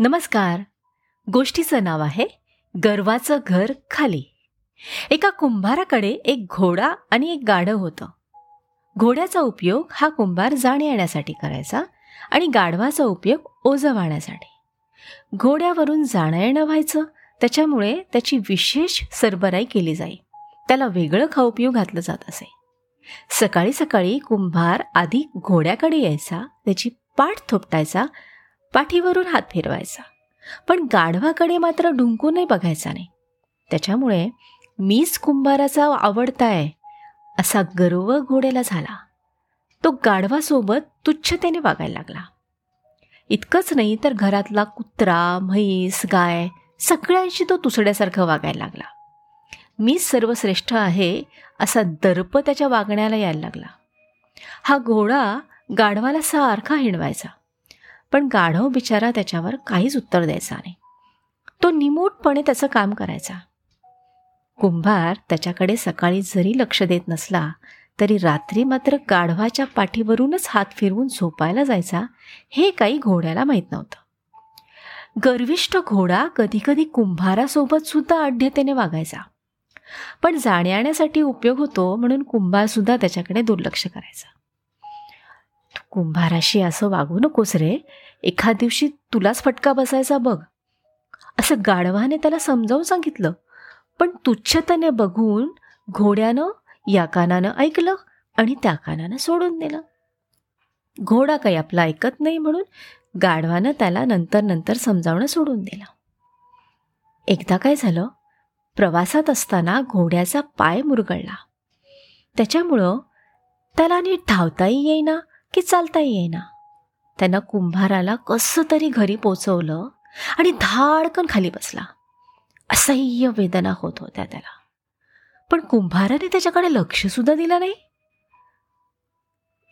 नमस्कार. गोष्टीचं नाव आहे गर्वाचं घर खाली. एका कुंभाराकडे एक घोडा आणि एक गाढव होतं. घोड्याचा उपयोग हा कुंभार जाणे येण्यासाठी करायचा आणि गाढवाचा उपयोग ओझं वाहण्यासाठी घोड्यावरून जाणं येणं व्हायचं त्याच्यामुळे त्याची विशेष सरबराई केली जाई. त्याला वेगळं खाऊ पिऊ घातलं जात असे. सकाळी सकाळी कुंभार आधी घोड्याकडे यायचा त्याची पाठ थोपटायचा पाठीवरून हात फिरवायचा. पण गाढवाकडे मात्र ढुंकूनही बघायचा नाही. त्याच्यामुळे मीच कुंभाराचा आवडता आहे असा गर्व घोड्याला झाला. तो गाढवासोबत तुच्छतेने वागायला लागला. इतकंच नाही तर घरातला कुत्रा म्हैस गाय सगळ्यांशी तो तुसड्यासारखं वागायला लागला. मीच सर्वश्रेष्ठ आहे असा दर्प त्याच्या वागण्याला यायला लागला. हा घोडा गाढवाला सारखा हिणवायचा. पण गाढव बिचारा त्याच्यावर काहीच उत्तर द्यायचा नाही. तो निमूटपणे त्याचं काम करायचा. कुंभार त्याच्याकडे सकाळी जरी लक्ष देत नसला तरी रात्री मात्र गाढवाच्या पाठीवरूनच हात फिरवून झोपायला जायचा हे काही घोड्याला माहीत नव्हतं. गर्विष्ठ घोडा कधीकधी कुंभारासोबत सुद्धा आढ्यतेने वागायचा. पण जाण्यासाठी उपयोग होतो म्हणून कुंभारसुद्धा त्याच्याकडे दुर्लक्ष करायचा. कुंभाराशी असं वागू नकोस रे. एखाद दिवशी तुलाच फटका बसायचा बघ. असं गाढवाने त्याला समजावून सांगितलं. पण तुच्छतेने बघून घोड्यानं या कानानं ऐकलं आणि त्या कानानं सोडून दिलं. घोडा काही आपला ऐकत नाही म्हणून गाढवानं त्याला नंतर नंतर समजावणं सोडून दिलं. एकदा काय झालं? प्रवासात असताना घोड्याचा पाय मुरगळला. त्याच्यामुळं त्याला नीट धावताही येईना की चालता येईना. त्यानं कुंभाराला कसं तरी घरी पोचवलं आणि धाडकन खाली बसला. असह्य वेदना होत होत्या त्याला. पण कुंभाराने त्याच्याकडे लक्षसुद्धा दिलं नाही.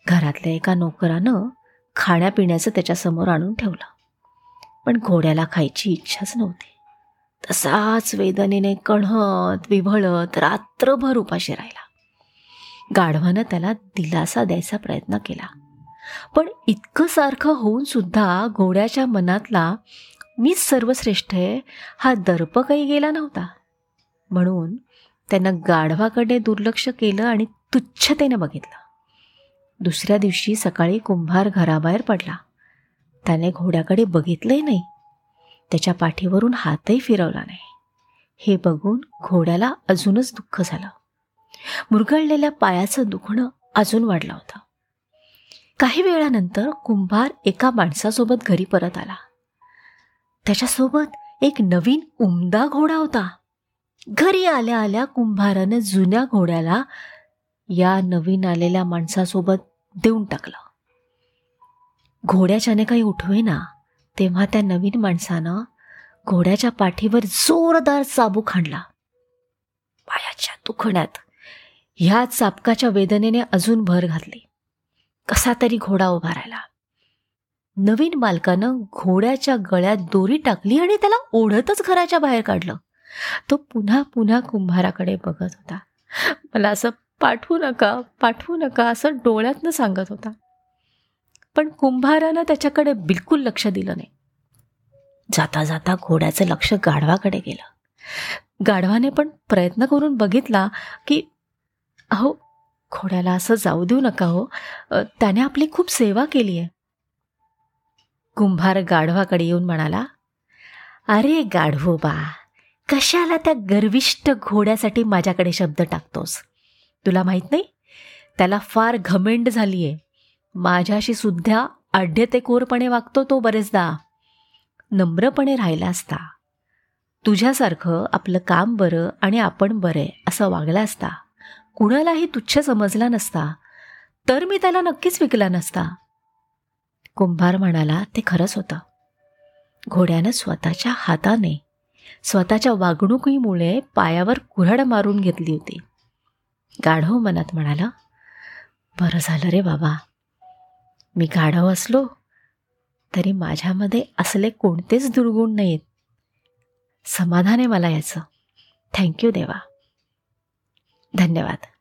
घरातल्या एका नोकरानं खाण्यापिण्याचं त्याच्यासमोर आणून ठेवलं. पण घोड्याला खायची इच्छाच नव्हती. तसाच वेदनेने कणहत विभळत रात्रभर उपाशी राहिला. गाढवानं त्याला दिलासा द्यायचा प्रयत्न केला. पण इतकं सारखं होऊन सुद्धा घोड्याच्या मनातला मीच सर्वश्रेष्ठ आहे हा दर्प काही गेला नव्हता. म्हणून त्यानं गाढवाकडे दुर्लक्ष केलं आणि तुच्छतेनं बघितलं. दुसऱ्या दिवशी सकाळी कुंभार घराबाहेर पडला. त्याने घोड्याकडे बघितलंही नाही. त्याच्या पाठीवरून हातही फिरवला नाही. हे बघून घोड्याला अजूनच दुःख झालं. मुरगळलेल्या पायाचं दुखणं अजून वाढलं होतं. काही वेळानंतर कुंभार एका माणसासोबत घरी परत आला. त्याच्यासोबत एक नवीन उमदा घोडा होता. घरी आल्या आल्या कुंभारानं जुन्या घोड्याला या नवीन आलेल्या माणसासोबत देऊन टाकलं. घोड्याच्याने काही उठवेना तेव्हा त्या नवीन माणसानं घोड्याच्या पाठीवर जोरदार चाबूक हाणला. पायाच्या दुखण्यात ह्या चापकाच्या वेदनेने अजून भर घातली. कसा तरी घोडा उभा राहिला. नवीन मालकानं घोड्याच्या गळ्यात दोरी टाकली आणि त्याला ओढतच घराच्या बाहेर काढलं. तो पुन्हा पुन्हा कुंभाराकडे बघत होता. मला असं पाठवू नका पाठवू नका असं डोळ्यातनं सांगत होता. पण कुंभारानं त्याच्याकडे बिलकुल लक्ष दिलं नाही. जाता जाता घोड्याचं लक्ष गाढवाकडे गेलं. गाढवाने पण प्रयत्न करून बघितला की अहो घोड्याला असं जाऊ देऊ नका हो. त्याने आपली खूप सेवा केली आहे. कुंभार गाढवाकडे येऊन म्हणाला अरे गाढवोबा कशाला त्या गर्विष्ट घोड्यासाठी माझ्याकडे शब्द टाकतोस? तुला माहीत नाही? त्याला फार घमेंड झाली आहे माझ्याशी सुद्धा आढ्यतेकोरपणे वागतो तो बरेचदा. नम्रपणे राहिला असता. तुझ्यासारखं आपलं काम बरं आणि आपण बरे असं वागला असता. कुणालाही तुच्छ समजला नसता तर मी त्याला नक्कीच विकला नसता. कुंभार म्हणाला ते खरंच होतं. घोड्यानं स्वतःच्या हाताने स्वतःच्या वागणुकीमुळे पायावर कुऱ्हाड मारून घेतली होती. गाढव मनात म्हणाला बरं झालं रे बाबा. मी गाढव असलो तरी माझ्यामध्ये असले कोणतेच दुर्गुण नाहीत. समाधान आहे मला याचं. थँक्यू देवा. धन्यवाद.